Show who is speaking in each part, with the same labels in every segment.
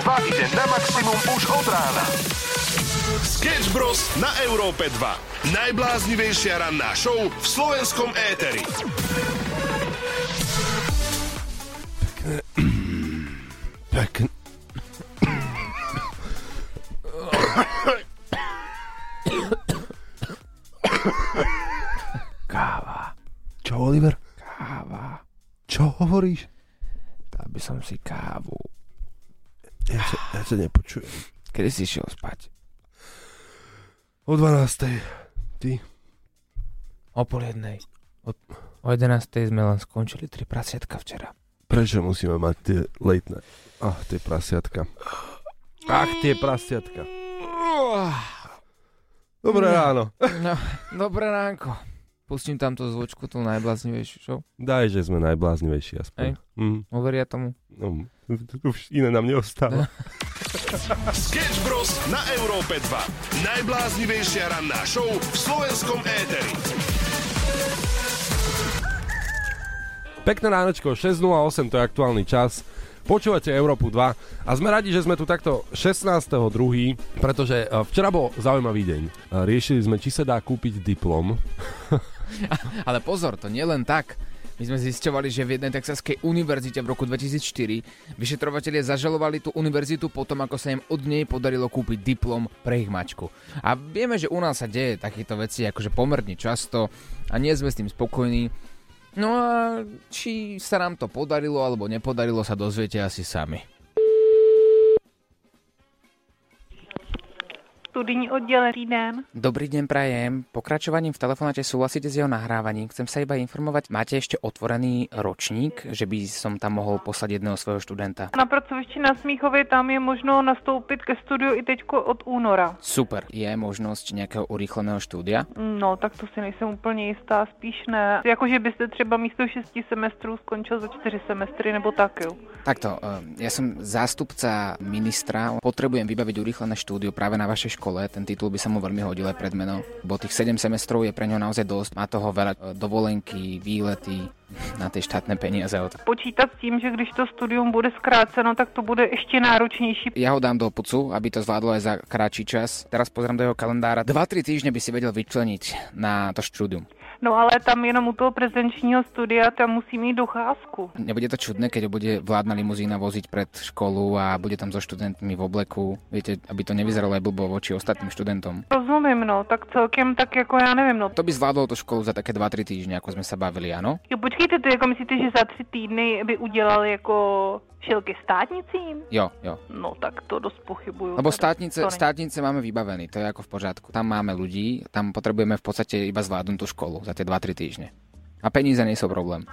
Speaker 1: 2 ide na maximum už od rána.
Speaker 2: Sketch Bros. na Európe 2. Najbláznivejšia ranná show v slovenskom éteri.
Speaker 3: Pekne.
Speaker 4: Káva,
Speaker 3: Čo, Oliver?
Speaker 4: káva.
Speaker 3: Čo hovoríš?
Speaker 4: Dal by som si kávu.
Speaker 3: Ja sa, ja sa nepočujem.
Speaker 4: Kedy si šiel spať?
Speaker 3: O 12. Ty?
Speaker 4: O pol jednej. O, o 11. sme len skončili tri prasiatka včera.
Speaker 3: Prečo musíme mať tie late night? Ach, tie prasiatka. Ach, tie prasiatka. Dobré ráno.
Speaker 4: No, dobré ránko. Pustím tam tú zvučku, tú najbláznivejšiu show.
Speaker 3: Daj, že sme najbláznivejší aspoň.
Speaker 4: Hej.
Speaker 3: Mm,
Speaker 4: Overia tomu?
Speaker 3: no, už iné nám neostáva.
Speaker 2: Sketch Bros. na Európe 2. Najbláznivejšia ranná show v slovenskom éteri.
Speaker 3: Pekné ránočko, 6.08, to je aktuálny čas. Počúvate Európu 2 a sme radi, že sme tu takto 16.2., pretože eh, včera bol zaujímavý deň. Eh, Riešili sme, či sa dá kúpiť diplom.
Speaker 4: Ale pozor, to nie len tak. My sme zisťovali, že v jednej texaskej univerzite v roku 2004 vyšetrovatelia zažalovali tú univerzitu potom, ako sa im od nej podarilo kúpiť diplom pre ich mačku. A vieme, že u nás sa deje takéto veci akože pomerne často a nie sme s tým spokojní. No a či sa nám to podarilo alebo nepodarilo sa dozviete asi sami.
Speaker 5: Studijní odděl, dobrý den.
Speaker 4: Dobrý deň, prajem. Pokračovaním v telefonáte súhlasíte s jeho nahrávaním. Chcem sa iba informovať, máte ešte otvorený ročník, že by som tam mohol poslať jedného svojho študenta?
Speaker 5: Na pracovišti na Smíchově tam je možno nastoupit ke studiu i teďko od února.
Speaker 4: Super. Je možnosť nejakého urýchleného štúdia?
Speaker 5: No, tak to si nejsem úplně jistá, spíš ne. Jakože byste třeba místo 6 semestrů skončil za 4 semestry nebo tak, jo.
Speaker 4: Takto, eh, ja som zástupca ministra, potrebujem vybaviť urýchlené štúdio práve na vašej škole, ten titul by sa mu veľmi hodil aj pred meno, bo tých 7 semestrov je pre ňo naozaj dosť, má toho veľa eh, dovolenky, výlety, na tie štátne peniaze. Od...
Speaker 5: Počítat s tím, že když to studium bude zkráceno, tak to bude ještě náročnější.
Speaker 4: Ja ho dám do pucu, aby to zvládlo aj za kratší čas. Teraz pozriem do jeho kalendára. 2-3 týždne by si vedel vyčleniť na to štúdium.
Speaker 5: No ale tam jenom u toho prezenčního studia tam musí mít docházku.
Speaker 4: Nebude to čudné, keď bude vládna limuzína voziť pred školu a bude tam so študentmi v obleku, viete, aby to nevyzeralo aj blbo voči ostatným študentom.
Speaker 5: Rozumím, no, tak celkem tak jako já nevím, no.
Speaker 4: To by zvládlo tú školu za také 2-3 týždne, ako sme sa bavili, áno?
Speaker 5: Jo, počkejte, to jako myslíte, že za tři týdny by udělal jako šilky státnicím?
Speaker 4: Jo, jo.
Speaker 5: No tak to dost pochybuju.
Speaker 4: Lebo státnice,
Speaker 5: To
Speaker 4: státnice máme vybavený, to je ako v pořádku. Tam máme ľudí, tam potrebujeme v podstate iba zvládnuť tú školu za tie 2-3 týždne. A peníze nie sú problém.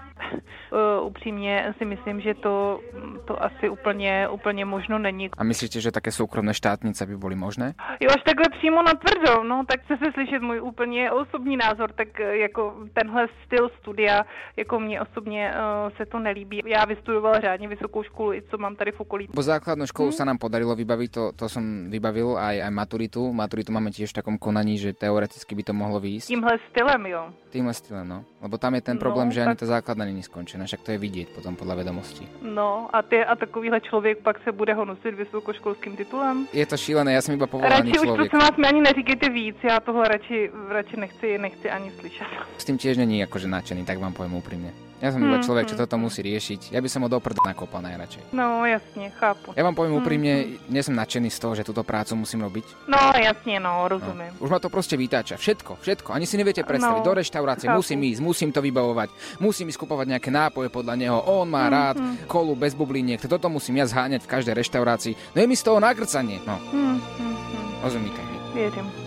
Speaker 5: Uh, upřímně si myslím, že to, to asi úplně, úplně možno není.
Speaker 4: A myslíte, že také súkromné štátnice by boli možné?
Speaker 5: Jo, až takhle přímo na tvrdo, no, tak chce se slyšet můj úplně osobní názor, tak eh, jako tenhle styl studia, jako mně osobně uh, se to nelíbí. Já vystudovala řádně vysokou školu, i co mám tady v okolí.
Speaker 4: Po základnú školu sa nám podarilo vybaviť, to, to som vybavil aj, aj maturitu. Maturitu máme tiež v takom konaní, že teoreticky by to mohlo výjsť.
Speaker 5: Tímhle stylem, jo.
Speaker 4: Týmhle stylem, no. Lebo tam je ten
Speaker 5: No,
Speaker 4: problém, že ani
Speaker 5: tak-
Speaker 4: tá základná není skončená, však to je vidieť potom podľa vedomostí.
Speaker 5: No a, ty, a takovýhle člověk pak se bude honosit vysokoškolským titulem?
Speaker 4: Je to šílené, ja som iba povolaný
Speaker 5: Radši už
Speaker 4: človek.
Speaker 5: prosím vás mi ani neříkejte víc, já tohle radši, radši nechci, nechci ani slyšet.
Speaker 4: S tým tiež není akože nadšený, tak vám poviem úprimne. Ja som iba človek, čo
Speaker 5: hmm,
Speaker 4: toto musí riešiť. Ja by som ho do prd nakopal najradšej.
Speaker 5: No jasně, chápu.
Speaker 4: Ja vám poviem úprimne, nie som nadšený z toho, že túto prácu musím robiť.
Speaker 5: No jasně, no, rozumím.
Speaker 4: Už ma to proste vytáča. Všetko, všetko. Ani si neviete predstaviť.
Speaker 5: No,
Speaker 4: Do reštaurácie
Speaker 5: chápu.
Speaker 4: musím ísť, musím to vybavovať, musím ísť kupovať nejaké nápoje podľa neho. On má
Speaker 5: Mhm.
Speaker 4: rád kolu bez bubliniek. Toto musím ja zháňať v každej reštaurácii. No je mi z toho nakrcanie. No,
Speaker 5: Hm, hm, hm.
Speaker 4: rozumíte mi.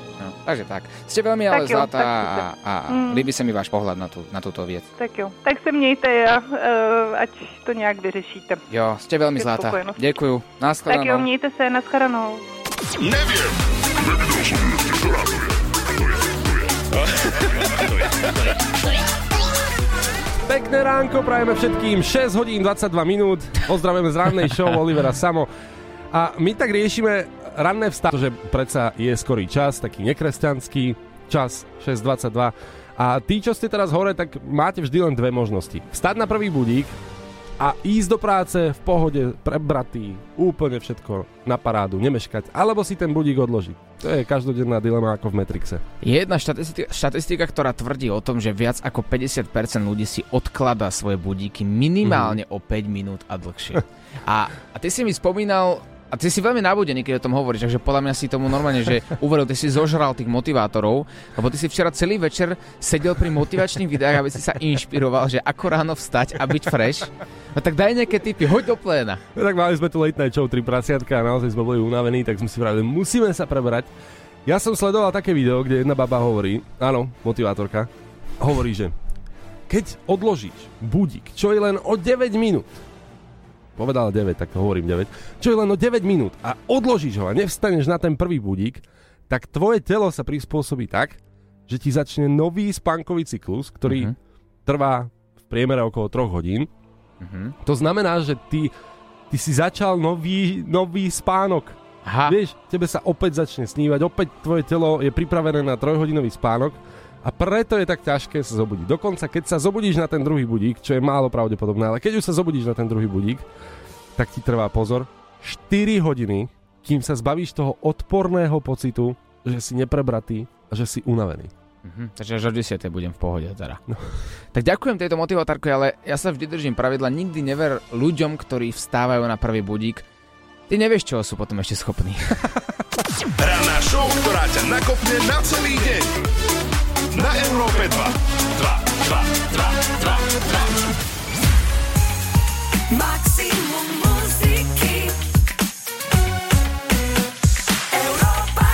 Speaker 4: Takže tak. Ste veľmi ale
Speaker 5: Tak jo,
Speaker 4: zlatá
Speaker 5: tak
Speaker 4: a, a,
Speaker 5: Mm.
Speaker 4: líbi sa mi váš pohľad na, tú, na túto vec.
Speaker 5: Tak jo, tak se mějte a uh, ať to nějak vyřešíte.
Speaker 4: Jo, ste veľmi zlatá.
Speaker 5: spokojenosť.
Speaker 4: Ďakujem.
Speaker 5: Tak jo,
Speaker 4: Naschledanou.
Speaker 5: mějte se, naschledanou.
Speaker 2: Neviem. Nevidel som ju, ktorá to je. To je. To je. To je.
Speaker 3: Pekné ránko, prajeme všetkým 6 hodín 22 minút. Pozdravujeme z rannej show Olivera Samo. A my tak riešime ranné vstávanie, že predsa je skorý čas, taký nekresťanský čas 6.22. A tí, čo ste teraz hore, tak máte vždy len dve možnosti. Vstať na prvý budík a ísť do práce v pohode, prebratý, úplne všetko na parádu, nemeškať, alebo si ten budík odložiť. To je každodenná dilema ako v Matrixe.
Speaker 4: Je jedna štatistika, štatistika, ktorá tvrdí o tom, že viac ako 50% ľudí si odkladá svoje budíky minimálne mm-hmm. o 5 minút a dlhšie. A, a ty si mi spomínal a ty si veľmi nabudený, keď o tom hovoríš, takže podľa mňa si tomu normálne, že uveril, ty si zožral tých motivátorov, lebo ty si včera celý večer sedel pri motivačných videách, aby si sa inšpiroval, že ako ráno vstať a byť fresh. No tak daj nejaké tipy, hoď do pléna.
Speaker 3: No tak mali sme tu late night show 3 prasiatka a naozaj sme boli unavení, tak sme si pravili, musíme sa prebrať. Ja som sledoval také video, kde jedna baba hovorí, áno, motivátorka, hovorí, že keď odložíš budík, čo je len o 9 minút, povedal 9, tak hovorím 9, čo je len o 9 minút a odložíš ho a nevstaneš na ten prvý budík, tak tvoje telo sa prispôsobí tak, že ti začne nový spánkový cyklus, ktorý uh-huh. trvá v priemere okolo 3 hodín. Uh-huh. To znamená, že ty, ty si začal nový, nový spánok.
Speaker 4: Aha.
Speaker 3: Vieš, tebe sa opäť začne snívať, opäť tvoje telo je pripravené na trojhodinový spánok a preto je tak ťažké sa zobudiť. Dokonca, keď sa zobudíš na ten druhý budík, čo je málo pravdepodobné, ale keď už sa zobudíš na ten druhý budík, tak ti trvá pozor 4 hodiny, kým sa zbavíš toho odporného pocitu, že si neprebratý a že si unavený.
Speaker 4: Mhm, takže až o 10. budem v pohode teda. No. Tak ďakujem tejto motivátárke, ale ja sa vždy držím pravidla, nikdy never ľuďom, ktorí vstávajú na prvý budík. Ty nevieš, čoho sú potom ešte schopní.
Speaker 2: Ranná show, ktorá ťa nakopne na celý deň na Európe 2. 2, 2, 2, 2, 2.
Speaker 6: Maximum muziky Európa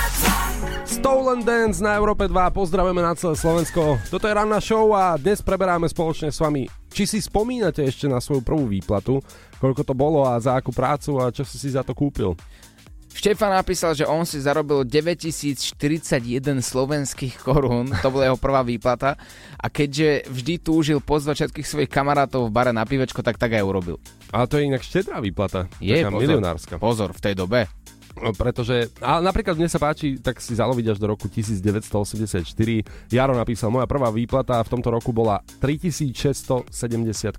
Speaker 6: 2
Speaker 3: Stolen Dance na Európe 2, pozdravujeme na celé Slovensko. Toto je ranná show a dnes preberáme spoločne s vami, či si spomínate ešte na svoju prvú výplatu, koľko to bolo a za akú prácu a čo si si za to kúpil.
Speaker 4: Štefan napísal, že on si zarobil 9041 slovenských korún, to bola jeho prvá výplata a keďže vždy túžil pozvať všetkých svojich kamarátov v bare na pivečko, tak tak aj urobil.
Speaker 3: Ale to je inak štedrá výplata.
Speaker 4: Je,
Speaker 3: taká
Speaker 4: pozor,
Speaker 3: milionárska.
Speaker 4: pozor, v tej dobe.
Speaker 3: No, Pretože, a napríklad mne sa páči, tak si zaloviť až do roku 1984. Jaro napísal, moja prvá výplata v tomto roku bola 3670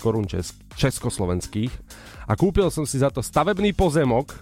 Speaker 3: korún česk- československých a kúpil som si za to stavebný pozemok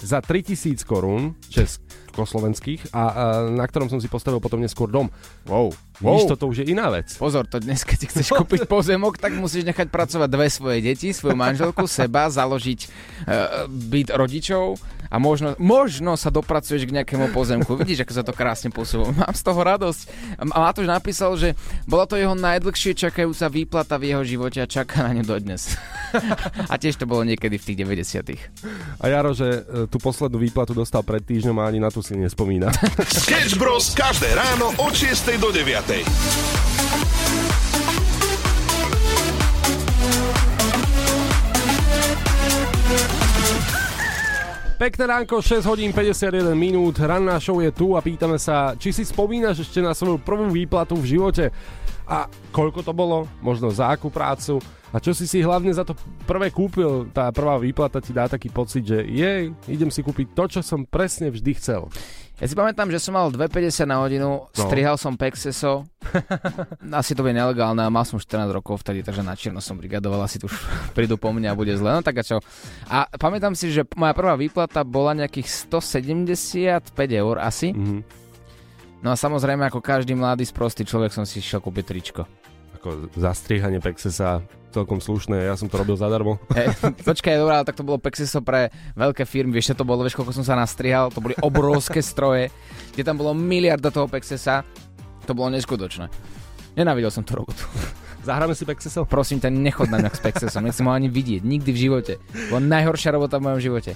Speaker 3: za 3000 korún československých a, a na ktorom som si postavil potom neskôr dom.
Speaker 4: Wow.
Speaker 3: Vidíš, toto už je iná vec.
Speaker 4: Pozor, to dnes, keď chceš kúpiť pozemok, tak musíš nechať pracovať dve svoje deti, svoju manželku, seba, založiť uh, byt rodičov a možno, možno sa dopracuješ k nejakému pozemku. Vidíš, ako sa to krásne posúva. Mám z toho radosť. A Matúš napísal, že bola to jeho najdlhšie čakajúca výplata v jeho živote a čaká na ňu dodnes. a tiež to bolo niekedy v tých 90
Speaker 3: A Jaro, že e, tú poslednú výplatu dostal pred týždňom a ani na tu si nespomína.
Speaker 2: Sketch Bros. každé ráno od 6 do 9.
Speaker 3: Pekné ránko, 6 hodín 51 minút, ranná show je tu a pýtame sa, či si spomínaš ešte na svoju prvú výplatu v živote? A koľko to bolo, možno za akú prácu? A čo si si hlavne za to prvé kúpil, tá prvá výplata ti dá taký pocit, že jej, idem si kúpiť to, čo som presne vždy chcel.
Speaker 4: Ja si pamätám, že som mal 2,50 na hodinu, no. strihal som Pexeso, asi to bude nelegálne, mal som 14 rokov vtedy, takže na čierno som brigadoval, asi tu už prídu po mne a bude zle, no tak a čo. A pamätám si, že moja prvá výplata bola nejakých 175 eur asi.
Speaker 3: Mhm.
Speaker 4: No a samozrejme, ako každý mladý sprostý človek som si išiel kúpiť tričko.
Speaker 3: Ako zastriehanie Pexesa celkom slušné, ja som to robil zadarmo.
Speaker 4: Hey, počkaj, dobrá, tak to bolo Pexiso pre veľké firmy, vieš, čo to bolo, vieš, koľko som sa nastrihal, to boli obrovské stroje, kde tam bolo miliarda toho Pexesa, to bolo neskutočné. Nenávidel som tú robotu.
Speaker 3: Zahráme si Pexeso?
Speaker 4: Prosím ťa, nechod na mňa s Pexesom, nechcem ho ani vidieť, nikdy v živote. Bola najhoršia robota v mojom živote.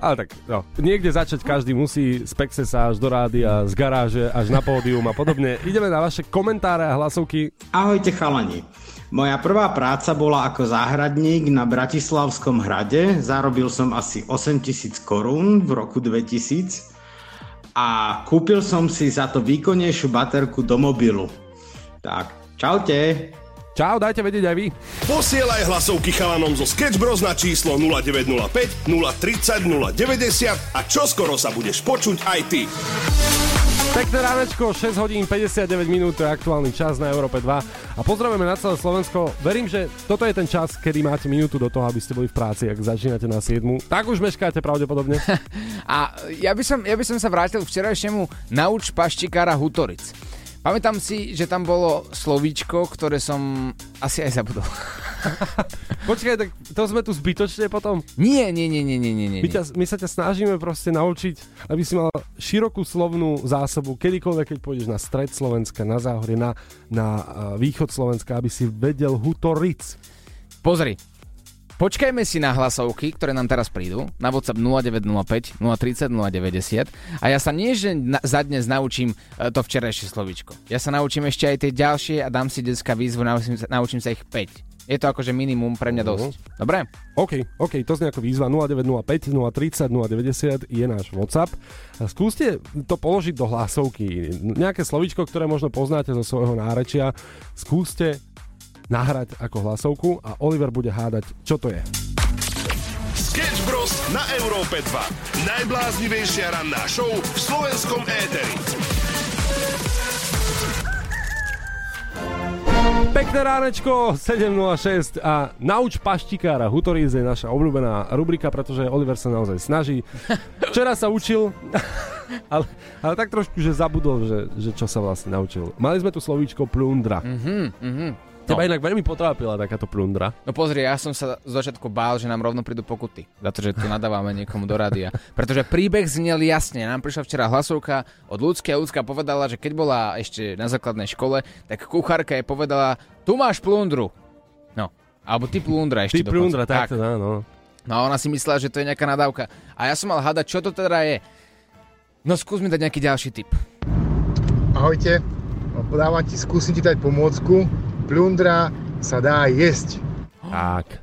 Speaker 3: Ale tak, no, niekde začať každý musí z Pexesa až do rádia, z garáže až na pódium a podobne. Ideme na vaše komentáre a hlasovky.
Speaker 7: Ahojte chalani. Moja prvá práca bola ako záhradník na Bratislavskom hrade. Zarobil som asi 8000 korún v roku 2000 a kúpil som si za to výkonnejšiu baterku do mobilu. Tak, čaute.
Speaker 3: Čau, dajte vedieť aj vy.
Speaker 2: Posielaj hlasovky chalanom zo Sketch Bros na číslo 0905 030 090 a čoskoro sa budeš počuť aj ty.
Speaker 3: Pekné ránečko, 6 hodín 59 minút, to je aktuálny čas na Európe 2 a pozdravujeme na celé Slovensko. Verím, že toto je ten čas, kedy máte minútu do toho, aby ste boli v práci, ak začínate na 7. Tak už meškáte pravdepodobne.
Speaker 4: A ja by som, ja by som sa vrátil k včerajšiemu nauč paštikára Hutoric. Pamätám si, že tam bolo slovíčko, ktoré som asi aj zabudol.
Speaker 3: Počkaj, tak to sme tu zbytočne potom.
Speaker 4: Nie, nie, nie, nie, nie, nie, nie.
Speaker 3: My, ťa, my sa ťa snažíme proste naučiť, aby si mal širokú slovnú zásobu, kedykoľvek, keď pôjdeš na stred Slovenska, na záhorie, na, na uh, východ Slovenska, aby si vedel hutoric.
Speaker 4: Pozri, počkajme si na hlasovky, ktoré nám teraz prídu, na WhatsApp 0905 030 090 a ja sa nie, že na, za dnes naučím e, to včerajšie slovíčko. Ja sa naučím ešte aj tie ďalšie a dám si dneska výzvu, naučím sa, naučím sa ich 5. Je to akože minimum pre mňa dosť. Dobre?
Speaker 3: OK, OK, to znie ako výzva 0905 030 090 je náš WhatsApp. Skúste to položiť do hlasovky. Nejaké slovíčko, ktoré možno poznáte zo svojho nárečia, skúste nahrať ako hlasovku a Oliver bude hádať, čo to je.
Speaker 2: Sketch Bros. na Európe 2. Najbláznivejšia ranná show v slovenskom éteri.
Speaker 3: Pekné ránečko, 7.06 a nauč paštikára. Hutoriz je naša obľúbená rubrika, pretože Oliver sa naozaj snaží. Včera sa učil, ale, ale tak trošku, že zabudol, že, že čo sa vlastne naučil. Mali sme tu slovíčko plundra.
Speaker 4: Mhm, mhm.
Speaker 3: Teba inak veľmi potrápila takáto plundra.
Speaker 4: No pozri, ja som sa z začiatku bál, že nám rovno prídu pokuty. Za to, že tu nadávame niekomu do rádia. Pretože príbeh znel jasne. Nám prišla včera hlasovka od ľudské a ľudská povedala, že keď bola ešte na základnej škole, tak kuchárka jej povedala, tu máš plundru. No, alebo ty plundra ešte
Speaker 3: Ty plundra, tak to dá, no.
Speaker 4: No a ona si myslela, že to je nejaká nadávka. A ja som mal hádať, čo to teda je. No skús mi dať nejaký ďalší tip.
Speaker 8: Ahojte, No, dávam ti, skúsim ti dať pomôcku. Plundra sa dá jesť.
Speaker 3: Tak,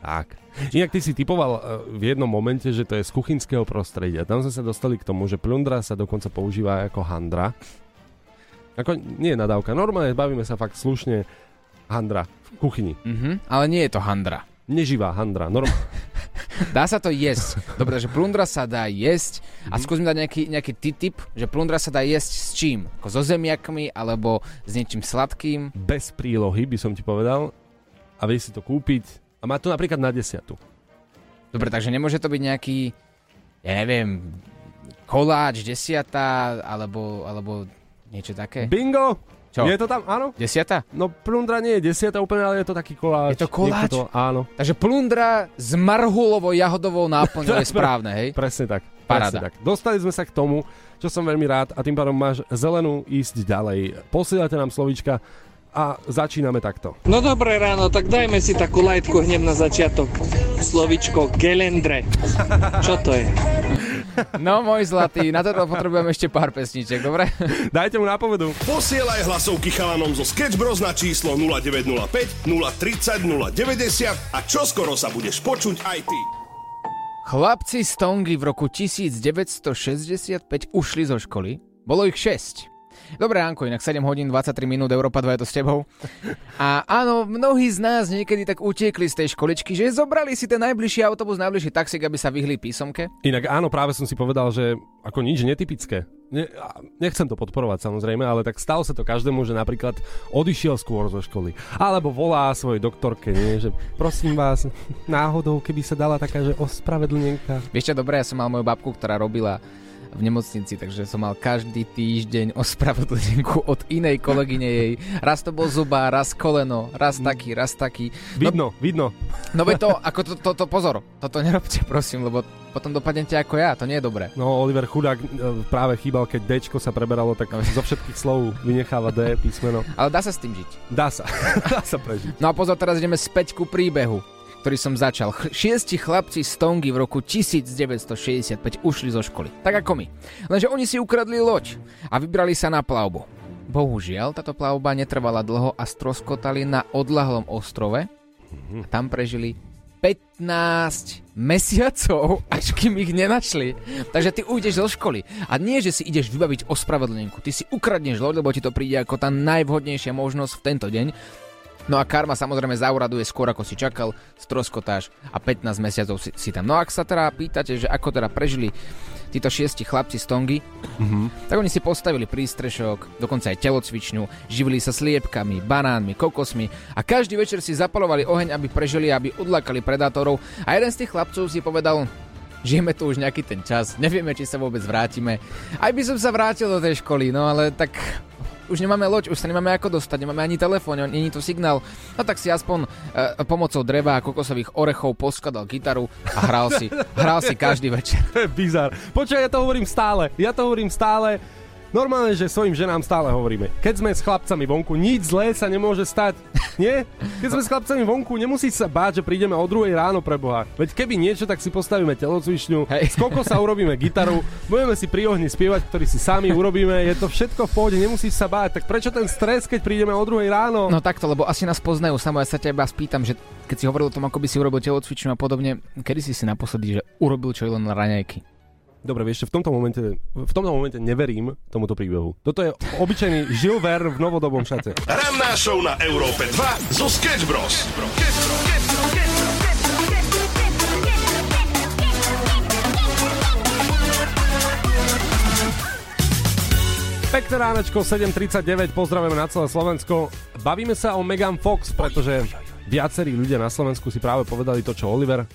Speaker 3: tak. Inak ty si typoval eh, v jednom momente, že to je z kuchynského prostredia. Tam sme sa dostali k tomu, že plundra sa dokonca používa ako handra. Ako nie je nadávka. Normálne bavíme sa fakt slušne handra v kuchyni.
Speaker 4: Mhm, ale nie je to handra.
Speaker 3: Neživá handra. Norm-
Speaker 4: Dá sa to jesť. Dobre, takže plundra sa dá jesť. A skús mi dať nejaký, nejaký tip, že plundra sa dá jesť s čím? Ako so zemiakmi, alebo s niečím sladkým?
Speaker 3: Bez prílohy by som ti povedal. A vieš si to kúpiť. A má to napríklad na desiatu.
Speaker 4: Dobre, takže nemôže to byť nejaký, ja neviem, koláč, desiata, alebo, alebo niečo také?
Speaker 3: Bingo!
Speaker 4: Čo?
Speaker 3: Je to tam? Áno?
Speaker 4: Desiata?
Speaker 3: No plundra nie je desiata úplne, ale je to taký koláč.
Speaker 4: Je to koláč?
Speaker 3: To, áno.
Speaker 4: Takže plundra s marhulovo-jahodovou náplňou je správne, hej?
Speaker 3: Presne tak.
Speaker 4: Paráda.
Speaker 3: Presne tak. Dostali sme sa k tomu, čo som veľmi rád a tým pádom máš zelenú ísť ďalej. Posielate nám slovíčka a začíname takto.
Speaker 9: No dobré ráno, tak dajme si takú lajtku hneď na začiatok. Slovičko gelendre. Čo to je?
Speaker 4: No môj zlatý, na toto potrebujem ešte pár pesniček, dobre?
Speaker 3: Dajte mu nápovedu.
Speaker 2: Posielaj hlasovky chalanom zo Sketch Bros na číslo 0905 030 090 a čoskoro sa budeš počuť aj ty.
Speaker 4: Chlapci z Tongy v roku 1965 ušli zo školy. Bolo ich 6. Dobré ránko, inak 7 hodín 23 minút, Európa 2 je to s tebou. A áno, mnohí z nás niekedy tak utiekli z tej školičky, že zobrali si ten najbližší autobus, najbližší taxík, aby sa vyhli písomke.
Speaker 3: Inak áno, práve som si povedal, že ako nič netypické. Ne, nechcem to podporovať samozrejme, ale tak stalo sa to každému, že napríklad odišiel skôr zo školy. Alebo volá svojej doktorke, nie? že prosím vás, náhodou, keby sa dala taká, že ospravedlnenka.
Speaker 4: Vieš čo, dobre, ja som mal moju babku, ktorá robila v nemocnici, takže som mal každý týždeň ospravedlnenku od inej kolegyne jej. Raz to bol zuba, raz koleno, raz taký, raz taký.
Speaker 3: Vidno, vidno.
Speaker 4: No veď to, ako to, to, to, pozor, toto nerobte prosím, lebo potom dopadnete ako ja, to nie je dobré.
Speaker 3: No Oliver Chudák e, práve chýbal, keď Dčko sa preberalo, tak zo všetkých slov vynecháva D písmeno.
Speaker 4: Ale dá sa s tým žiť.
Speaker 3: Dá sa, dá sa prežiť.
Speaker 4: No a pozor, teraz ideme späť ku príbehu, ktorý som začal. Ch- šiesti chlapci z Tongy v roku 1965 ušli zo školy. Tak ako my. Lenže oni si ukradli loď a vybrali sa na plavbu. Bohužiaľ, táto plavba netrvala dlho a stroskotali na odlahlom ostrove. A tam prežili 15 mesiacov, až kým ich nenašli. Takže ty ujdeš zo školy a nie, že si ideš vybaviť ospravedlnenku. Ty si ukradneš loď, lebo ti to príde ako tá najvhodnejšia možnosť v tento deň. No a karma samozrejme zauraduje skôr ako si čakal, stroskotáš a 15 mesiacov si, si tam. No ak sa teda pýtate, že ako teda prežili títo šiesti chlapci z Tongy,
Speaker 3: Mhm.
Speaker 4: tak oni si postavili prístrešok, dokonca aj telocvičňu, živili sa sliepkami, banánmi, kokosmi a každý večer si zapalovali oheň, aby prežili, aby odlákali predátorov a jeden z tých chlapcov si povedal, žijeme tu už nejaký ten čas, nevieme, či sa vôbec vrátime. Aj by som sa vrátil do tej školy, no ale tak už nemáme loď, už sa nemáme ako dostať, nemáme ani telefón, není tu signál. No tak si aspoň e, pomocou dreva a kokosových orechov poskladal gitaru a hral si, hral si každý večer.
Speaker 3: To je bizar. Počkaj, ja to hovorím stále. Ja to hovorím stále. Normálne, že svojim ženám stále hovoríme. Keď sme s chlapcami vonku, nič zlé sa nemôže stať. Nie? Keď sme s chlapcami vonku, nemusí sa báť, že prídeme o druhej ráno pre Boha. Veď keby niečo, tak si postavíme telocvičňu,
Speaker 4: Hej.
Speaker 3: z sa urobíme gitaru, budeme si pri ohni spievať, ktorý si sami urobíme, je to všetko v pohode, nemusíš sa báť. Tak prečo ten stres, keď prídeme o druhej ráno?
Speaker 4: No takto, lebo asi nás poznajú. Samo ja sa iba spýtam, že keď si hovoril o tom, ako by si urobil telocvičnú a podobne, kedy si si naposledy, že urobil čo len raňajky?
Speaker 3: Dobre, vieš, v tomto momente, v tomto momente neverím tomuto príbehu. Toto je obyčajný Žil Ver v novodobom šate.
Speaker 2: Ranná show na Európe 2 zo Sketch Bros.
Speaker 3: Pekné ránečko, 7.39, pozdravujeme na celé Slovensko. Bavíme sa o Megan Fox, pretože viacerí ľudia na Slovensku si práve povedali to, čo Oliver.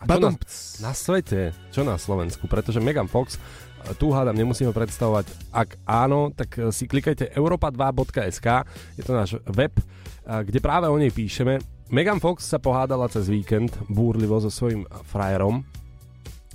Speaker 3: A čo na, na svete, čo na Slovensku, pretože Megan Fox, e, tu hádam, nemusíme predstavovať. Ak áno, tak e, si klikajte europa2.sk, je to náš web, e, kde práve o nej píšeme. Megan Fox sa pohádala cez víkend búrlivo so svojím frajerom,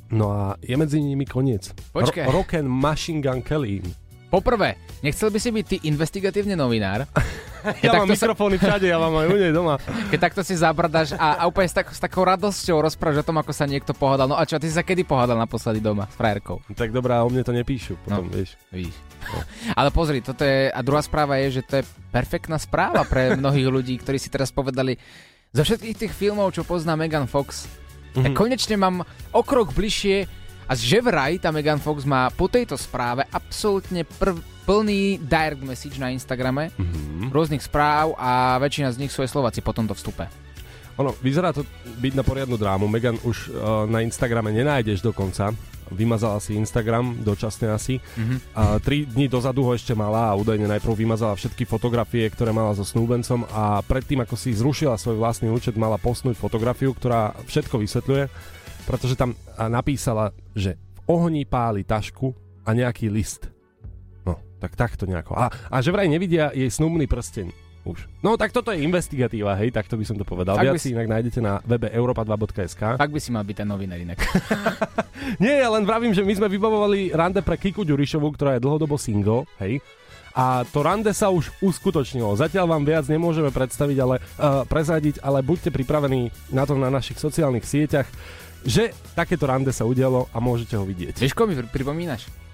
Speaker 3: no a je medzi nimi koniec.
Speaker 4: Počkaj.
Speaker 3: Ro- Rock and Machine Gun Kelly.
Speaker 4: Poprvé, nechcel by si byť ty investigatívne novinár,
Speaker 3: Ja mám
Speaker 4: sa-
Speaker 3: mikrofóny všade, ja mám aj u nej doma.
Speaker 4: keď takto si zabradaš a, a úplne s, tak, s takou radosťou rozprávaš o tom, ako sa niekto pohádal. No a čo, ty si sa kedy pohádal naposledy doma s frajerkou?
Speaker 3: Tak dobrá, o mne to nepíšu potom,
Speaker 4: No.
Speaker 3: vieš.
Speaker 4: Víš. Ale pozri, toto je, a druhá správa je, že to je perfektná správa pre mnohých ľudí, ktorí si teraz povedali, zo všetkých tých filmov, čo pozná Megan Fox, tak konečne mám o krok bližšie a že vraj tá Megan Fox má po tejto správe absolútne prv, plný direct message na Instagrame, rôznych správ a väčšina z nich sú aj Slováci po tomto vstupe.
Speaker 3: Ono, vyzerá to byť na poriadnu drámu. Megan už uh, na Instagrame nenájdeš dokonca. Vymazala si Instagram, dočasne asi.
Speaker 4: Mhm.
Speaker 3: A tri dní dozadu ho ešte mala a údajne najprv vymazala všetky fotografie, ktoré mala so snúbencom a predtým, ako si zrušila svoj vlastný účet, mala posnúť fotografiu, ktorá všetko vysvetľuje, pretože tam napísala, že v ohni páli tašku a nejaký list. Tak takto nejako. A, a že vraj nevidia jej snúbny prsteň. Už. No tak toto je investigatíva, hej, takto by som to povedal.
Speaker 4: Ak
Speaker 3: Viac
Speaker 4: si-
Speaker 3: inak nájdete na webe europa2.sk.
Speaker 4: Fakt by si mal byť ten novinár inak.
Speaker 3: Nie, len vravím, že my sme vybavovali rande pre Kiku Ďurišovu, ktorá je dlhodobo single, hej. A to rande sa už uskutočnilo. Zatiaľ vám viac nemôžeme predstaviť, ale uh, prezadiť, ale buďte pripravení na to na našich sociálnych sieťach, že takéto rande sa udialo a môžete ho vidieť.
Speaker 4: Vieš, mi pri- pripomínaš?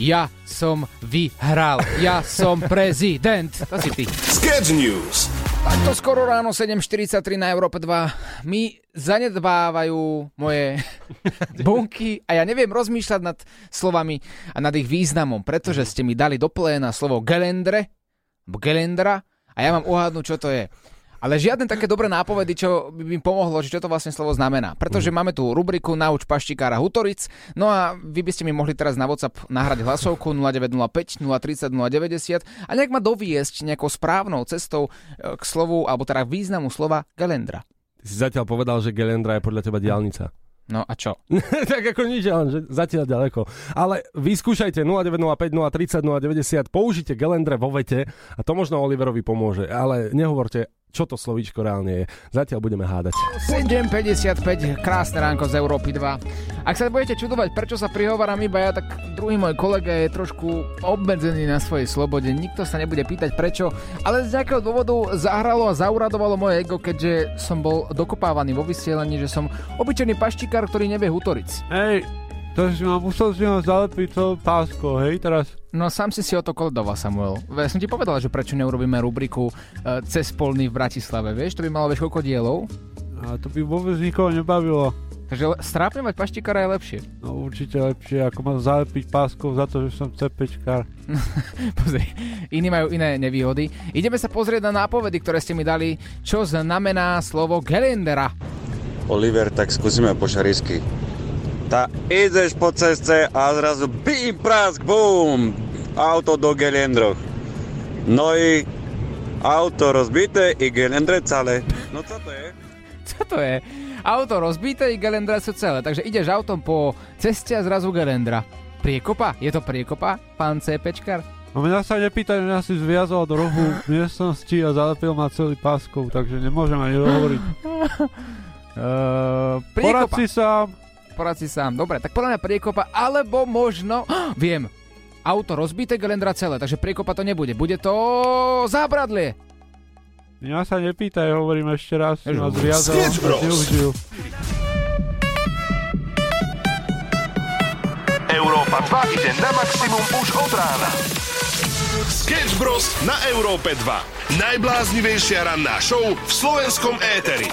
Speaker 4: Ja som vyhral. Ja som prezident. To si ty.
Speaker 2: Sketch News.
Speaker 4: Takto skoro ráno 7.43 na Európe 2 mi zanedbávajú moje bunky a ja neviem rozmýšľať nad slovami a nad ich významom, pretože ste mi dali do pléna slovo gelendre, gelendra a ja mám uhádnuť, čo to je. Ale žiadne také dobré nápovedy, čo by mi pomohlo, že čo to vlastne slovo znamená. Pretože máme tu rubriku Nauč paštikára Hutoric, no a vy by ste mi mohli teraz na WhatsApp nahrať hlasovku 0905 030 090 a nejak ma doviesť nejakou správnou cestou e, k slovu, alebo teda významu slova gelendra.
Speaker 3: Ty si zatiaľ povedal, že Gelendra je podľa teba diálnica.
Speaker 4: No a čo?
Speaker 3: tak ako nič, len že zatiaľ ďaleko. Ale vyskúšajte 0905 030 090, použite Gelendre vo vete a to možno Oliverovi pomôže. Ale nehovorte, čo to slovíčko reálne je. Zatiaľ budeme hádať.
Speaker 4: 7.55, krásne ránko z Európy 2. Ak sa budete čudovať, prečo sa prihováram iba ja, tak druhý môj kolega je trošku obmedzený na svojej slobode. Nikto sa nebude pýtať prečo, ale z nejakého dôvodu zahralo a zauradovalo moje ego, keďže som bol dokopávaný vo vysielaní, že som obyčajný paštikár, ktorý nevie hutoric.
Speaker 10: Hej, to si ma musel si ho zalepiť to pásko, hej, teraz.
Speaker 4: No sám si si o to koledoval, Samuel. Ja som ti povedal, že prečo neurobíme rubriku uh, Cez polný v Bratislave, vieš? To by malo vieš koľko dielov.
Speaker 10: A to by vôbec nikoho nebavilo.
Speaker 4: Takže strápňovať paštikára je lepšie.
Speaker 10: No určite lepšie, ako ma zalepiť páskou za to, že som cepečkár.
Speaker 4: Pozri, iní majú iné nevýhody. Ideme sa pozrieť na nápovedy, ktoré ste mi dali, čo znamená slovo gelendera.
Speaker 11: Oliver, tak skúsime po šarísky. Tá ideš po ceste a zrazu bím, prask, bum, auto do gelendroch. No i auto rozbité i gelendre celé. No co to je?
Speaker 4: Co to je? Auto rozbité i gelendra sú celé, takže ideš autom po ceste a zrazu gelendra. Priekopa? Je to priekopa, pán CPčkar?
Speaker 10: A mňa sa nepýtaj, mňa si zviazal do rohu miestnosti a zalepil ma celý páskou, takže nemôžem ani dohovoriť.
Speaker 4: Uh,
Speaker 10: Porad
Speaker 4: priekopa.
Speaker 10: si sám.
Speaker 4: Porad si sám. Dobre, tak podľa mňa priekopa, alebo možno... Viem, auto rozbité, gelendra celé, takže priekopa to nebude. Bude to zábradlie.
Speaker 10: Mňa sa nepýtaj, hovorím ešte raz.
Speaker 1: Európa 2 ide na maximum už od rána.
Speaker 2: Sketch Bros. na Európe 2. Najbláznivejšia ranná show v slovenskom éteri.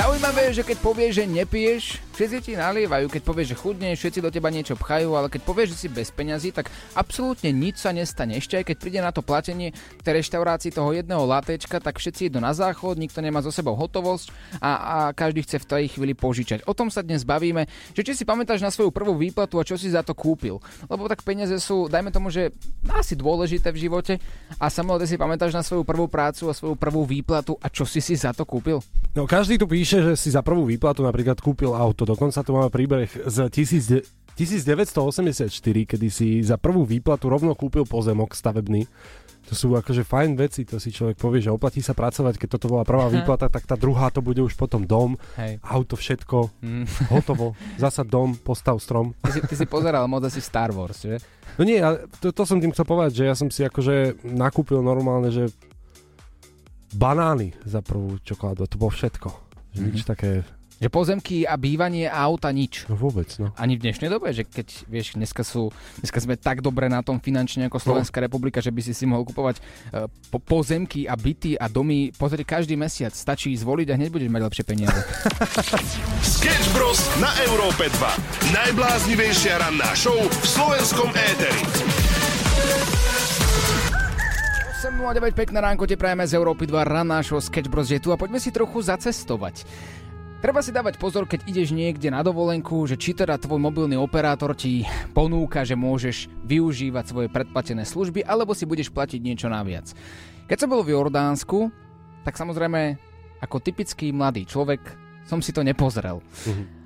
Speaker 4: Zaujímavé je, že keď povieš, že nepiješ, všetci ti nalievajú, keď povieš, že chudneš, všetci do teba niečo pchajú, ale keď povieš, že si bez peňazí, tak absolútne nič sa nestane. Ešte aj keď príde na to platenie v reštaurácii toho jedného latečka, tak všetci idú na záchod, nikto nemá so sebou hotovosť a, a každý chce v tej chvíli požičať. O tom sa dnes bavíme, že či si pamätáš na svoju prvú výplatu a čo si za to kúpil. Lebo tak peniaze sú, dajme tomu, že asi dôležité v živote a ty si pamätáš na svoju prvú prácu a svoju prvú výplatu a čo si si za to kúpil?
Speaker 3: No každý tu píše, že si za prvú výplatu napríklad kúpil auto. Dokonca tu máme príbeh z 1000 1984, kedy si za prvú výplatu rovno kúpil pozemok stavebný. To sú akože fajn veci, to si človek povie, že oplatí sa pracovať, keď toto bola prvá výplata, tak tá druhá to bude už potom dom,
Speaker 4: Hej.
Speaker 3: auto, všetko,
Speaker 4: Mm.
Speaker 3: hotovo, zasa dom, postav strom.
Speaker 4: Ty si, ty si pozeral moc asi Star Wars, že?
Speaker 3: No nie, to, to som tým chcel povedať, že ja som si akože nakúpil normálne, že banány za prvú čokoládu, to bolo všetko. Že
Speaker 4: Mhm.
Speaker 3: nič také,
Speaker 4: Že pozemky a bývanie a auta nič.
Speaker 3: no vôbec, no.
Speaker 4: Ani v dnešnej dobe, že keď, vieš, dneska sú, dneska sme tak dobre na tom finančne ako Slovenská republika, že by si si mohol kupovať uh, po, pozemky a byty a domy, pozri, každý mesiac stačí zvoliť a hneď budeš mať lepšie peniaze.
Speaker 2: Sketch Bros. na Európe 2. Najbláznivejšia ranná show v slovenskom éteri.
Speaker 4: 8.09, pekné ránko, te prajeme z Európy 2, ranná show Sketch Bros je tu a poďme si trochu zacestovať. Treba si dávať pozor, keď ideš niekde na dovolenku, že či teda tvoj mobilný operátor ti ponúka, že môžeš využívať svoje predplatené služby, alebo si budeš platiť niečo naviac. Keď som bol v Jordánsku, tak samozrejme, ako typický mladý človek, som si to nepozrel.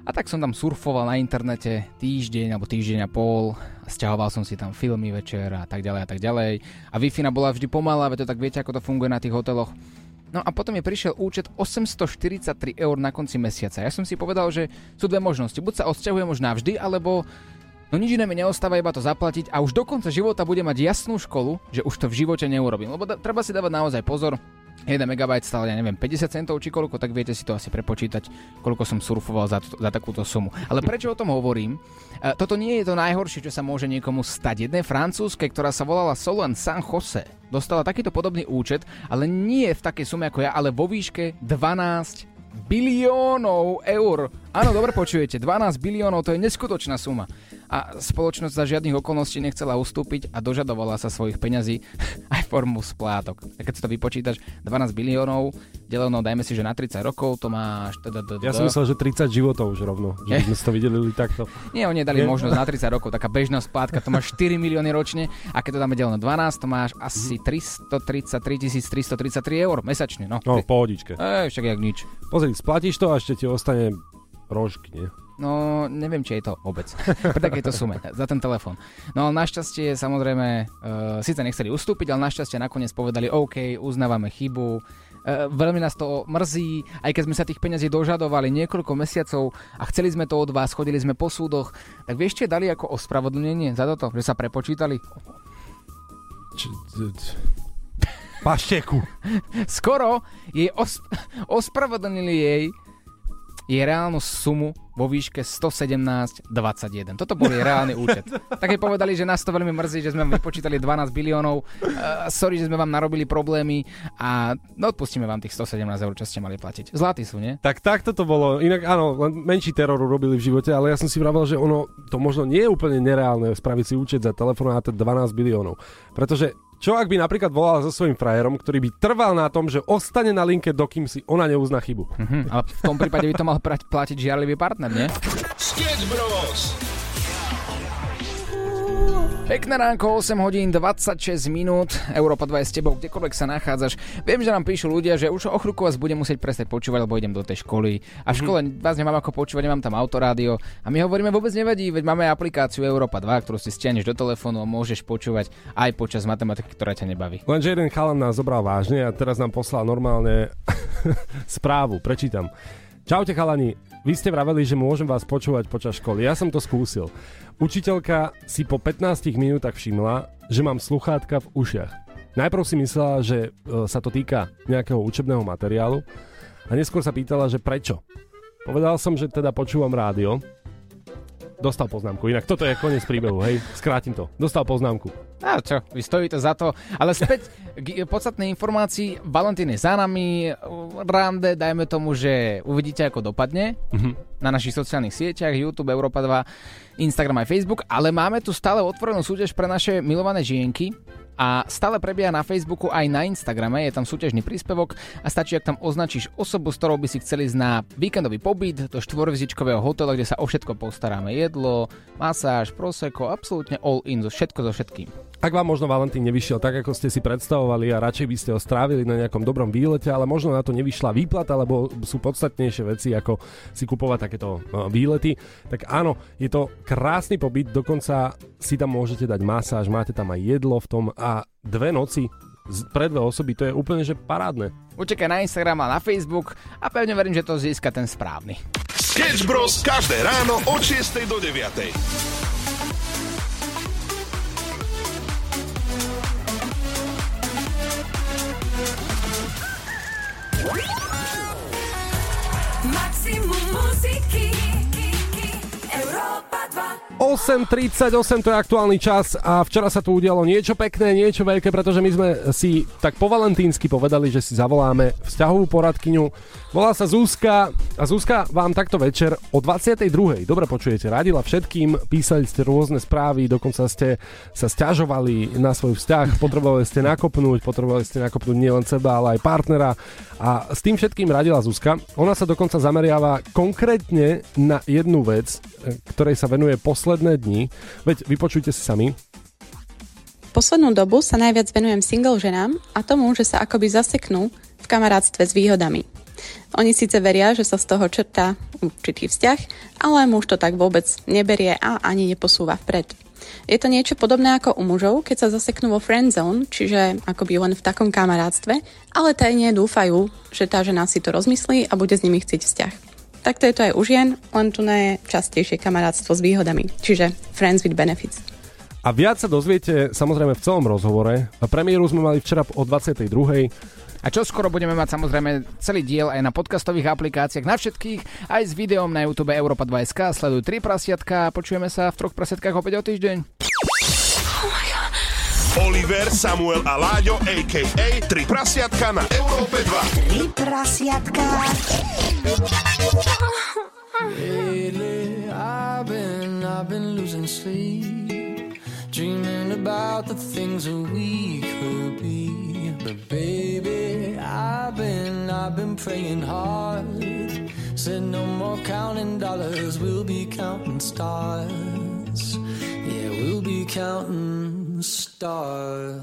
Speaker 4: A tak som tam surfoval na internete týždeň alebo týždeň a pol a stiahoval som si tam filmy večer a tak ďalej a tak ďalej. A wi bola vždy pomalá, veď to tak viete, ako to funguje na tých hoteloch. No a potom mi prišiel účet 843 eur na konci mesiaca. Ja som si povedal, že sú dve možnosti. Buď sa odsťahujem už navždy, alebo no nič iné mi neostáva iba to zaplatiť a už do konca života bude mať jasnú školu, že už to v živote neurobím. Lebo da- treba si dávať naozaj pozor. 1 MB stál, ja neviem, 50 centov či koľko, tak viete si to asi prepočítať, koľko som surfoval za, za takúto sumu. Ale prečo o tom hovorím? E, Toto nie je to najhoršie, čo sa môže niekomu stať. Jednej francúzskej, ktorá sa volala Solon San Jose, dostala takýto podobný účet, ale nie v takej sume ako ja, ale vo výške 12 biliónov eur. Áno, dobre počujete, 12 biliónov to je neskutočná suma. A spoločnosť za žiadnych okolností nechcela ustúpiť a dožadovala sa svojich peňazí aj formu splátok. A keď si to vypočítaš, 12 biliónov, deleno dajme si, že na 30 rokov to máš...
Speaker 3: Ja som myslel, že 30 životov už rovno, že sme si to videli takto.
Speaker 4: Nie, oni dali možnosť na 30 rokov, taká bežná splátka, to máš 4 milióny ročne a keď to dáme deleno 12, to máš asi 333 333 eur mesačne. No,
Speaker 3: No, pohodičke.
Speaker 4: Ej, však jak nič.
Speaker 3: Pozri, splatíš to a ešte ti ostane rožky, nie?
Speaker 4: No, neviem, či je to vôbec. Pri takejto sume, za ten telefón. No ale našťastie, samozrejme, uh, síce nechceli ustúpiť, ale našťastie nakoniec povedali, OK, uznávame chybu. Uh, veľmi nás to mrzí, aj keď sme sa tých peňazí dožadovali niekoľko mesiacov a chceli sme to od vás, chodili sme po súdoch, tak vieš, čo dali ako ospravedlnenie za toto, že sa prepočítali?
Speaker 3: Pašteku.
Speaker 4: Skoro jej os- ospravedlnili jej jej reálnu sumu vo výške 117,21. Toto bol jej reálny účet. Tak jej povedali, že nás to veľmi mrzí, že sme vám vypočítali 12 biliónov. Uh, sorry, že sme vám narobili problémy a no, odpustíme vám tých 117 eur, čo ste mali platiť. Zlatí sú, nie?
Speaker 3: Tak takto to bolo. Inak áno, len menší teror robili v živote, ale ja som si vravel, že ono to možno nie je úplne nereálne spraviť si účet za telefonát 12 biliónov. Pretože Čo ak by napríklad volala so svojím frajerom, ktorý by trval na tom, že ostane na linke, dokým si ona neuzná chybu?
Speaker 4: Mhm, ale v tom prípade by to mal platiť žiarlivý partner, nie?
Speaker 2: Sketch Bros.
Speaker 4: Pekné ránko, 8 hodín 26 minút, Európa 2 je s tebou, kdekoľvek sa nachádzaš. Viem, že nám píšu ľudia, že už o chvíľku vás budem musieť prestať počúvať, lebo idem do tej školy. A v škole vás nemám ako počúvať, nemám tam autorádio. A my hovoríme, vôbec nevadí, veď máme aplikáciu Európa 2, ktorú si stiahneš do telefónu a môžeš počúvať aj počas matematiky, ktorá ťa nebaví.
Speaker 3: Lenže jeden chalan nás zobral vážne a teraz nám poslal normálne správu, prečítam. Čaute chalani, vy ste vraveli, že môžem vás počúvať počas školy. Ja som to skúsil. Učiteľka si po 15 minútach všimla, že mám sluchátka v ušiach. Najprv si myslela, že e, sa to týka nejakého učebného materiálu a neskôr sa pýtala, že prečo. Povedal som, že teda počúvam rádio. Dostal poznámku. Inak toto je koniec príbehu, hej. Skrátim to. Dostal poznámku.
Speaker 4: A čo, vy stojíte za to. Ale späť k podstatnej informácii. Valentín je za nami. Rande, dajme tomu, že uvidíte, ako dopadne.
Speaker 3: Mhm.
Speaker 4: Na našich sociálnych sieťach, YouTube, Európa 2, Instagram aj Facebook. Ale máme tu stále otvorenú súťaž pre naše milované žienky. A stále prebieha na Facebooku aj na Instagrame, je tam súťažný príspevok a stačí, ak tam označíš osobu, s ktorou by si chceli ísť na víkendový pobyt do štvorvizičkového hotela, kde sa o všetko postaráme. Jedlo, masáž, proseko, absolútne all in, zo všetko so všetkým.
Speaker 3: Ak vám možno Valentín nevyšiel tak, ako ste si predstavovali a radšej by ste ho strávili na nejakom dobrom výlete, ale možno na to nevyšla výplata, lebo sú podstatnejšie veci, ako si kupovať takéto e, výlety, tak áno, je to krásny pobyt, dokonca si tam môžete dať masáž, máte tam aj jedlo v tom a dve noci z- pre dve osoby, to je úplne že parádne.
Speaker 4: Učekaj na Instagram a na Facebook a pevne verím, že to získa ten správny.
Speaker 2: Sketch Bros. každé ráno od 6 do 9.
Speaker 3: 8.38 to je aktuálny čas a včera sa tu udialo niečo pekné, niečo veľké, pretože my sme si tak po valentínsky povedali, že si zavoláme vzťahovú poradkyňu. Volá sa Zúska a Zúska vám takto večer o 22. Dobre počujete, radila všetkým, písali ste rôzne správy, dokonca ste sa stiažovali na svoj vzťah, potrebovali ste nakopnúť, potrebovali ste nakopnúť nielen seba, ale aj partnera a s tým všetkým radila Zuzka. Ona sa dokonca zameriava konkrétne na jednu vec, e, ktorej sa venuje posledné dni. Veď vypočujte si sami.
Speaker 12: Poslednú dobu sa najviac venujem single ženám a tomu, že sa akoby zaseknú v kamarátstve s výhodami. Oni síce veria, že sa z toho črtá určitý vzťah, ale muž to tak vôbec neberie a ani neposúva vpred. Je to niečo podobné ako u mužov, keď sa zaseknú vo friend zone, čiže akoby len v takom kamarátstve, ale tajne dúfajú, že tá žena si to rozmyslí a bude s nimi chcieť vzťah. Takto je to aj u žien, len tu je častejšie kamarátstvo s výhodami, čiže friends with benefits.
Speaker 3: A viac sa dozviete samozrejme v celom rozhovore. A premiéru sme mali včera o 22.
Speaker 4: A čo skoro budeme mať samozrejme celý diel aj na podcastových aplikáciách na všetkých, aj s videom na YouTube Europa 2SK. Sleduj 3 prasiatka a počujeme sa v troch prasiatkách opäť o týždeň.
Speaker 2: Oliver, Samuel a Láďo, a.k.a. Tri prasiatka na Európe 2.
Speaker 6: Tri prasiatka
Speaker 13: Lately, I've been, I've been losing sleep, dreaming about the things that we could be. But baby, I've been, I've been praying hard. Said no more counting dollars, we'll be counting stars. Be counting stars.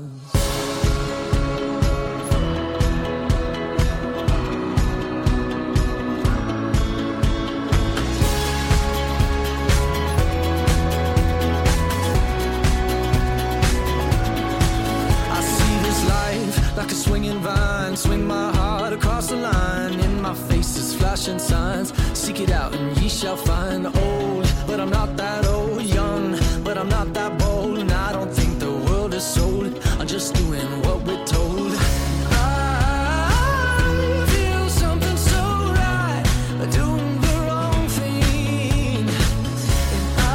Speaker 13: I see this life like a swinging vine. Swing my heart across the line. In my face is flashing signs. Seek it out and ye shall find. Old, but I'm not that old. Young, I'm not that bold. And I don't think the world is sold. I'm just doing what we're told. I feel something so right. Doing the wrong thing. I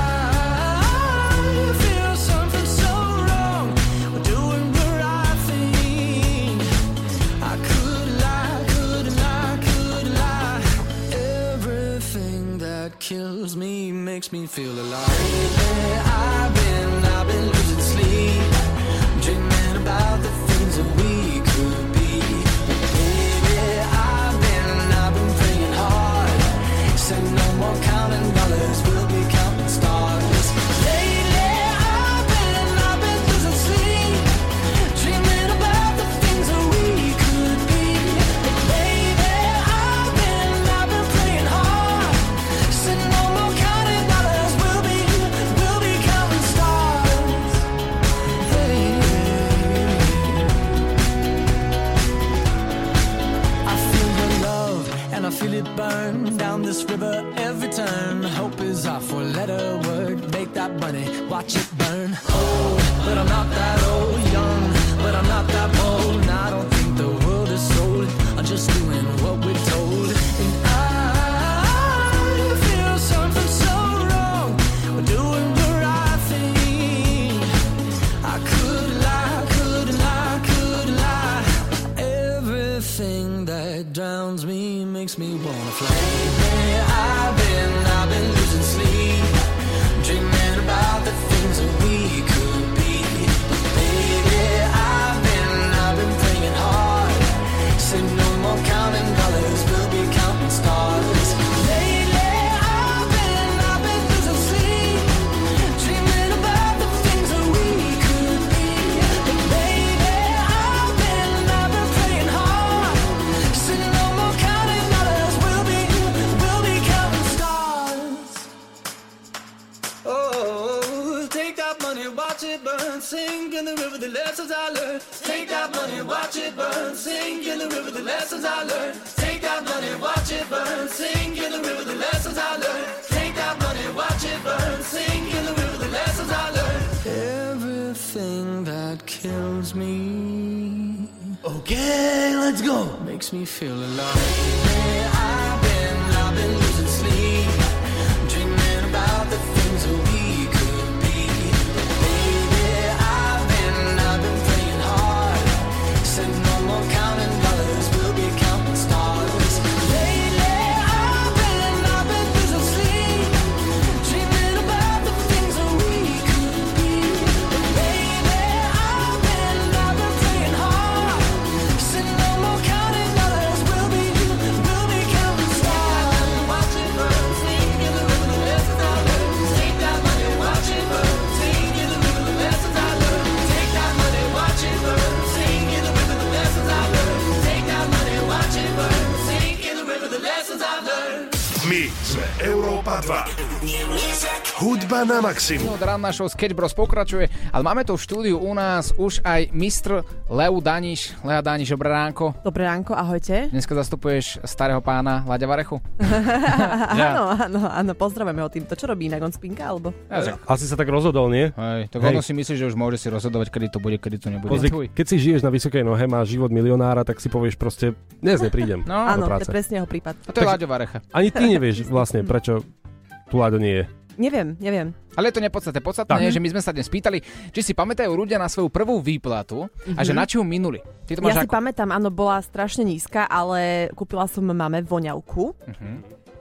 Speaker 13: feel something so wrong. Doing the right thing. I could lie, could lie, could lie. Everything that kills me makes me feel alive. Lately, feel alive.
Speaker 2: 2. Hudba na maximum.
Speaker 4: Od rána show Sketch Bros pokračuje, ale máme tu v štúdiu u nás už aj mistr Leu Daniš. Lea Daniš, dobré ránko.
Speaker 14: Dobré ránko, ahojte.
Speaker 4: Dneska zastupuješ starého pána Laďa Varechu.
Speaker 14: áno, áno, áno, pozdravujeme ho týmto. Čo robí inak, on spinka, alebo?
Speaker 3: Asi sa tak rozhodol, nie?
Speaker 4: Hej, tak
Speaker 3: Hej.
Speaker 4: ono si myslí, že už môže si rozhodovať, kedy to bude, kedy to nebude.
Speaker 3: Pozri, keď si žiješ na vysokej nohe, máš život milionára, tak si povieš proste, dnes neprídem
Speaker 4: No.
Speaker 14: Áno, to je presne jeho prípad.
Speaker 4: A to je Laďo Varecha.
Speaker 3: Ani ty nevieš vlastne, prečo tu Láďo nie je.
Speaker 14: Neviem, neviem.
Speaker 4: Ale je to nepodstatné. Podstatné
Speaker 3: Tak.
Speaker 4: je, že my sme sa dnes pýtali, či si pamätajú ľudia na svoju prvú výplatu a že
Speaker 14: Mhm.
Speaker 4: na čo ju minuli. Ty to
Speaker 14: Ja
Speaker 4: máš
Speaker 14: si
Speaker 4: ako?
Speaker 14: pamätám, áno, bola strašne nízka, ale kúpila som mame voňavku,
Speaker 4: Mhm.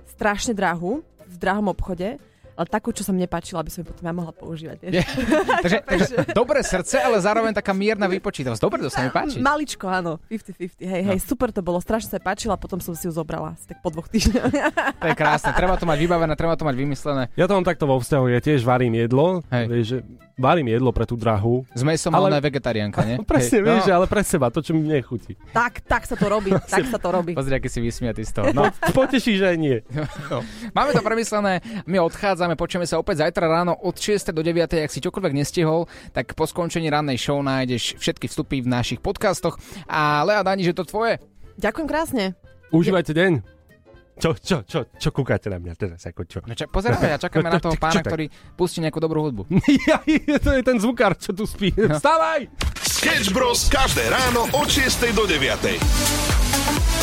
Speaker 14: strašne drahú, v drahom obchode, ale takú, čo sa mne páčila, aby som ju potom ja mohla používať. Vieš?
Speaker 4: Takže, takže dobré srdce, ale zároveň taká mierna vypočítavosť. Dobre, to sa mi páči.
Speaker 14: Maličko, áno, 50-50, hej, hej,
Speaker 4: No.
Speaker 14: super to bolo, strašne sa páčila, potom som si ju zobrala tak po dvoch týždňoch.
Speaker 4: To je krásne. Treba to mať vybavené, treba to mať vymyslené.
Speaker 3: Ja to mám takto vo vzťahu, ja tiež varím jedlo, vieš, že varím jedlo pre tú drahú.
Speaker 4: S mesom, ale ona je vegetariánka, nie?
Speaker 3: Presne,
Speaker 4: Hej.
Speaker 3: vieš,
Speaker 4: No.
Speaker 3: ale pre seba, to, čo mi nechutí.
Speaker 14: tak, tak sa to robí, tak sa to robí.
Speaker 4: Pozri, aký si vysmiatý z toho. No.
Speaker 3: Poteší, že aj nie.
Speaker 4: No. Máme to premyslené, my odchádzame, počujeme sa opäť zajtra ráno od 6. do 9. Ak si čokoľvek nestihol, tak po skončení rannej show nájdeš všetky vstupy v našich podcastoch. A Lea Dani, že to tvoje?
Speaker 14: Ďakujem krásne.
Speaker 3: Užívajte deň. Čo, čo, čo, čo kúkate na mňa teraz, ako čo?
Speaker 4: No čo, pozeráme a čakáme na toho
Speaker 3: Čo- čo
Speaker 4: pána,
Speaker 3: tak?
Speaker 4: ktorý pustí nejakú dobrú hudbu.
Speaker 3: Ja, to je ten zvukár, čo tu spí.
Speaker 4: No.
Speaker 3: Vstávaj!
Speaker 2: Sketch Bros. každé ráno od 6 do 9.